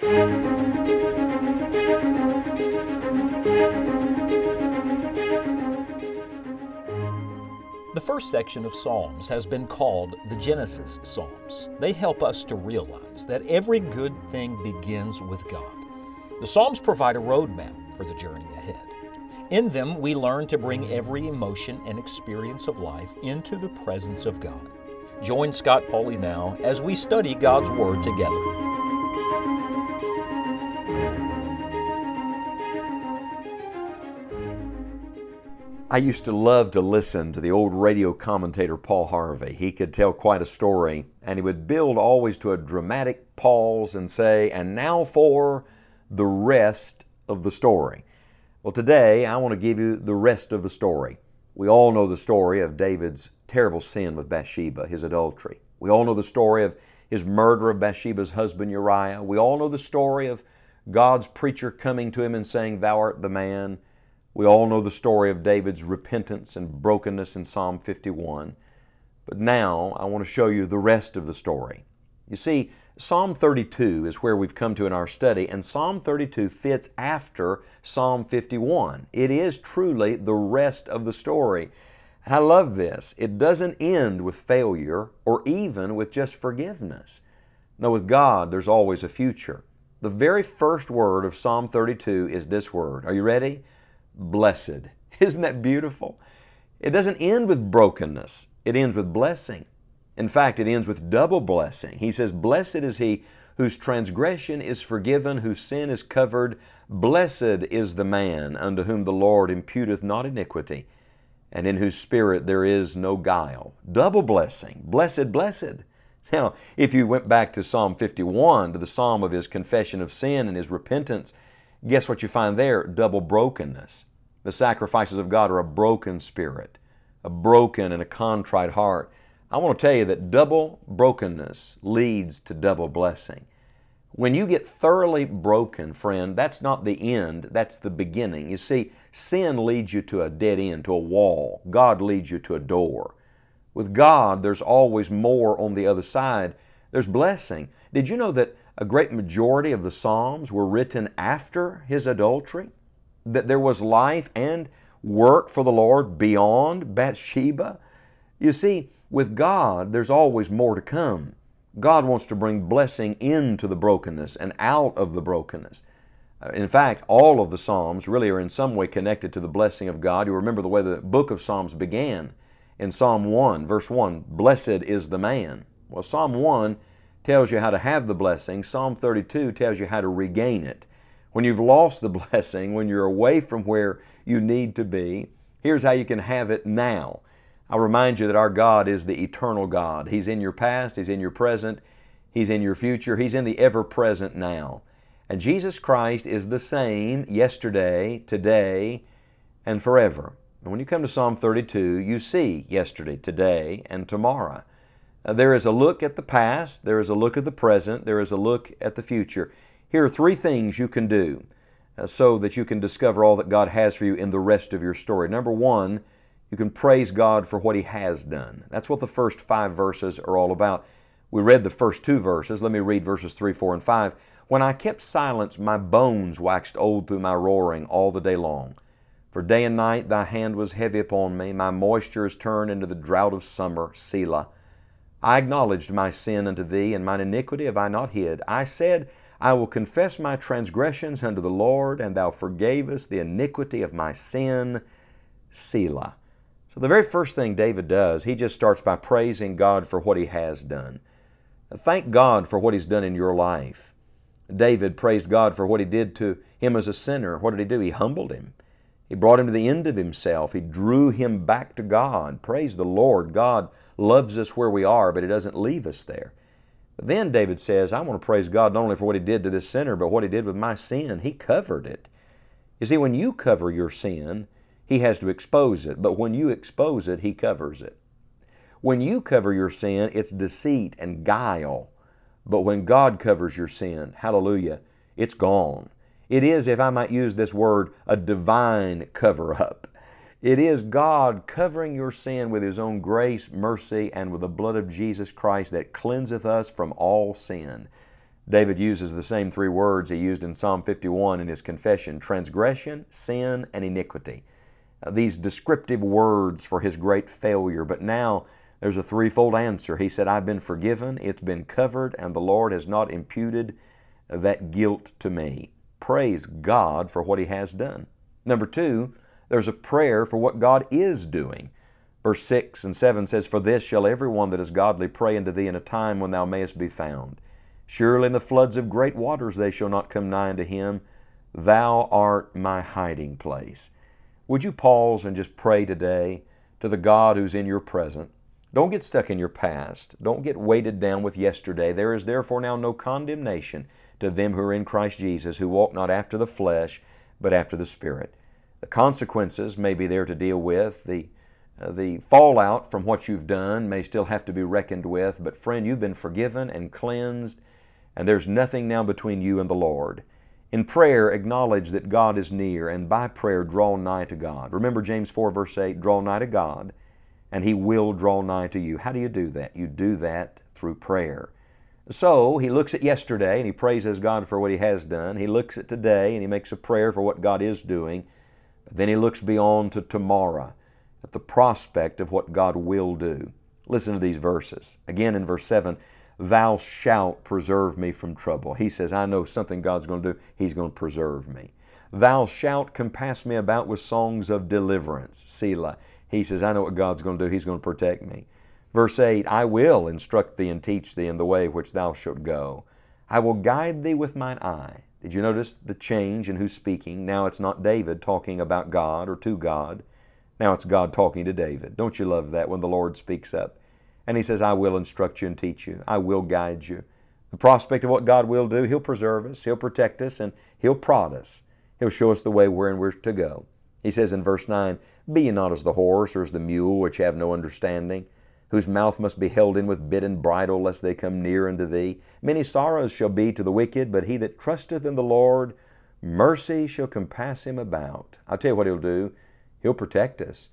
The first section of Psalms has been called the Genesis Psalms. They help us to realize that every good thing begins with God. The Psalms provide a roadmap for the journey ahead. In them, we learn to bring every emotion and experience of life into the presence of God. Join Scott Pauley now as we study God's Word together. I used to love to listen to the old radio commentator Paul Harvey. He could tell quite a story, and he would build always to a dramatic pause and say, And now for the rest of the story. Well, today I want to give you the rest of the story. We all know the story of David's terrible sin with Bathsheba, his adultery. We all know the story of his murder of Bathsheba's husband Uriah. We all know the story of God's preacher coming to him and saying, Thou art the man. We all know the story of David's repentance and brokenness in Psalm 51. But now I want to show you the rest of the story. You see, Psalm 32 is where we've come to in our study, and Psalm 32 fits after Psalm 51. It is truly the rest of the story. And I love this. It doesn't end with failure or even with just forgiveness. No, with God, there's always a future. The very first word of Psalm 32 is this word. Are you ready? Blessed. Isn't that beautiful? It doesn't end with brokenness, it ends with blessing. In fact, it ends with double blessing. He says, Blessed is he whose transgression is forgiven, whose sin is covered. Blessed is the man unto whom the Lord imputeth not iniquity, and in whose spirit there is no guile. Double blessing. Blessed, blessed. Now, if you went back to Psalm 51, to the psalm of his confession of sin and his repentance, guess what you find there? Double brokenness. The sacrifices of God are a broken spirit, a broken and a contrite heart. I want to tell you that double brokenness leads to double blessing. When you get thoroughly broken, friend, that's not the end, that's the beginning. You see, sin leads you to a dead end, to a wall. God leads you to a door. With God, there's always more on the other side. There's blessing. Did you know that a great majority of the Psalms were written after his adultery? That there was life and work for the Lord beyond Bathsheba? You see, with God, there's always more to come. God wants to bring blessing into the brokenness and out of the brokenness. Uh, in fact, all of the Psalms really are in some way connected to the blessing of God. You remember the way the book of Psalms began in Psalm 1, verse 1 Blessed is the man. Well, Psalm 1 tells you how to have the blessing. Psalm 32 tells you how to regain it. When you've lost the blessing, when you're away from where you need to be, here's how you can have it now. I'll remind you that our God is the eternal God. He's in your past, He's in your present, He's in your future, He's in the ever present now. And Jesus Christ is the same yesterday, today, and forever. And when you come to Psalm 32, you see yesterday, today, and tomorrow. Uh, there is a look at the past, there is a look at the present, there is a look at the future. Here are three things you can do uh, so that you can discover all that God has for you in the rest of your story. Number one, you can praise God for what He has done. That's what the first five verses are all about. We read the first two verses. Let me read verses 3, 4, and 5. When I kept silence, my bones waxed old through my roaring all the day long. For day and night thy hand was heavy upon me. My moisture is turned into the drought of summer, Selah. I acknowledged my sin unto thee, and mine iniquity have I not hid. I said, I will confess my transgressions unto the Lord, and thou forgavest the iniquity of my sin, Selah. So the very first thing David does, he just starts by praising God for what he has done. Thank God for what he's done in your life. David praised God for what he did to him as a sinner. What did he do? He humbled him. He brought him to the end of himself. He drew him back to God. Praise the Lord. God loves us where we are, but He doesn't leave us there. But then David says, I want to praise God not only for what He did to this sinner, but what He did with my sin. He covered it. You see, when you cover your sin, He has to expose it. But when you expose it, He covers it. When you cover your sin, it's deceit and guile. But when God covers your sin, hallelujah, it's gone. It is, if I might use this word, a divine cover up. It is God covering your sin with His own grace, mercy, and with the blood of Jesus Christ that cleanseth us from all sin. David uses the same three words he used in Psalm 51 in his confession transgression, sin, and iniquity. These descriptive words for his great failure, but now there's a threefold answer. He said, I've been forgiven, it's been covered, and the Lord has not imputed that guilt to me. Praise God for what He has done. Number two, there's a prayer for what God is doing. Verse 6 and 7 says, For this shall every one that is godly pray unto thee in a time when thou mayest be found. Surely in the floods of great waters they shall not come nigh unto him. Thou art my hiding place. Would you pause and just pray today to the God who's in your present? Don't get stuck in your past. Don't get weighted down with yesterday. There is therefore now no condemnation to them who are in Christ Jesus, who walk not after the flesh, but after the Spirit. The consequences may be there to deal with. The, uh, the fallout from what you've done may still have to be reckoned with, but friend, you've been forgiven and cleansed, and there's nothing now between you and the Lord. In prayer, acknowledge that God is near, and by prayer, draw nigh to God. Remember James 4, verse 8 draw nigh to God, and He will draw nigh to you. How do you do that? You do that through prayer. So he looks at yesterday and he praises God for what he has done. He looks at today and he makes a prayer for what God is doing. But then he looks beyond to tomorrow at the prospect of what God will do. Listen to these verses. Again in verse 7 Thou shalt preserve me from trouble. He says, I know something God's going to do. He's going to preserve me. Thou shalt compass me about with songs of deliverance. Selah. He says, I know what God's going to do. He's going to protect me. Verse 8 I will instruct thee and teach thee in the way which thou shalt go. I will guide thee with mine eye. Did you notice the change in who's speaking? Now it's not David talking about God or to God. Now it's God talking to David. Don't you love that when the Lord speaks up? And He says, I will instruct you and teach you. I will guide you. The prospect of what God will do, He'll preserve us, He'll protect us, and He'll prod us. He'll show us the way wherein we're to go. He says in verse 9, Be ye not as the horse or as the mule, which have no understanding whose mouth must be held in with bit and bridle, lest they come near unto thee. Many sorrows shall be to the wicked, but he that trusteth in the Lord, mercy shall compass him about. I'll tell you what he'll do. He'll protect us.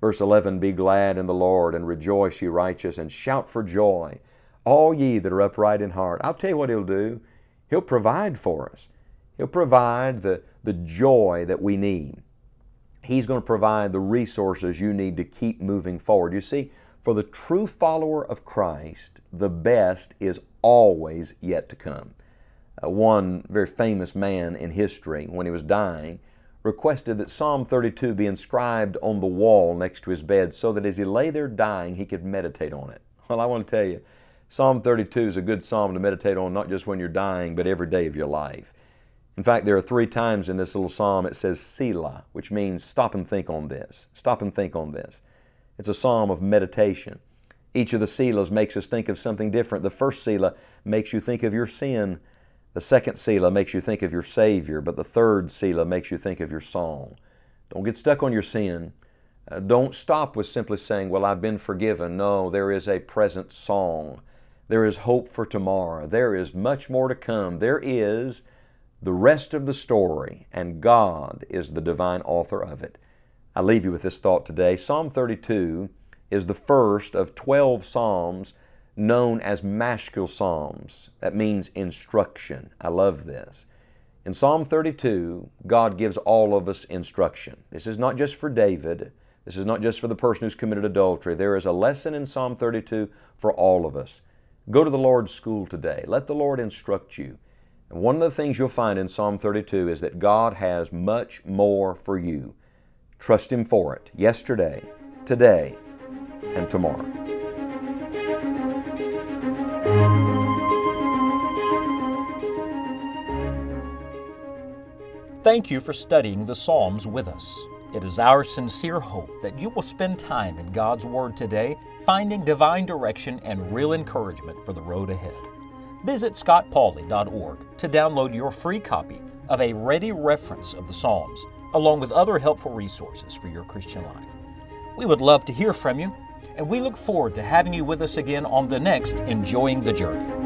Verse 11 Be glad in the Lord, and rejoice, ye righteous, and shout for joy, all ye that are upright in heart. I'll tell you what he'll do. He'll provide for us. He'll provide the, the joy that we need. He's going to provide the resources you need to keep moving forward. You see, for the true follower of Christ, the best is always yet to come. Uh, one very famous man in history, when he was dying, requested that Psalm 32 be inscribed on the wall next to his bed so that as he lay there dying, he could meditate on it. Well, I want to tell you, Psalm 32 is a good psalm to meditate on not just when you're dying, but every day of your life. In fact, there are three times in this little psalm it says Selah, which means stop and think on this. Stop and think on this. It's a psalm of meditation. Each of the Selahs makes us think of something different. The first Selah makes you think of your sin. The second Selah makes you think of your Savior. But the third Selah makes you think of your song. Don't get stuck on your sin. Uh, don't stop with simply saying, Well, I've been forgiven. No, there is a present song. There is hope for tomorrow. There is much more to come. There is the rest of the story, and God is the divine author of it. I leave you with this thought today. Psalm 32 is the first of 12 Psalms known as Maskil Psalms. That means instruction. I love this. In Psalm 32, God gives all of us instruction. This is not just for David. This is not just for the person who's committed adultery. There is a lesson in Psalm 32 for all of us. Go to the Lord's school today. Let the Lord instruct you. And one of the things you'll find in Psalm 32 is that God has much more for you. Trust Him for it yesterday, today, and tomorrow. Thank you for studying the Psalms with us. It is our sincere hope that you will spend time in God's Word today, finding divine direction and real encouragement for the road ahead. Visit scottpauley.org to download your free copy of a ready reference of the Psalms along with other helpful resources for your Christian life. We would love to hear from you, and we look forward to having you with us again on the next Enjoying the Journey.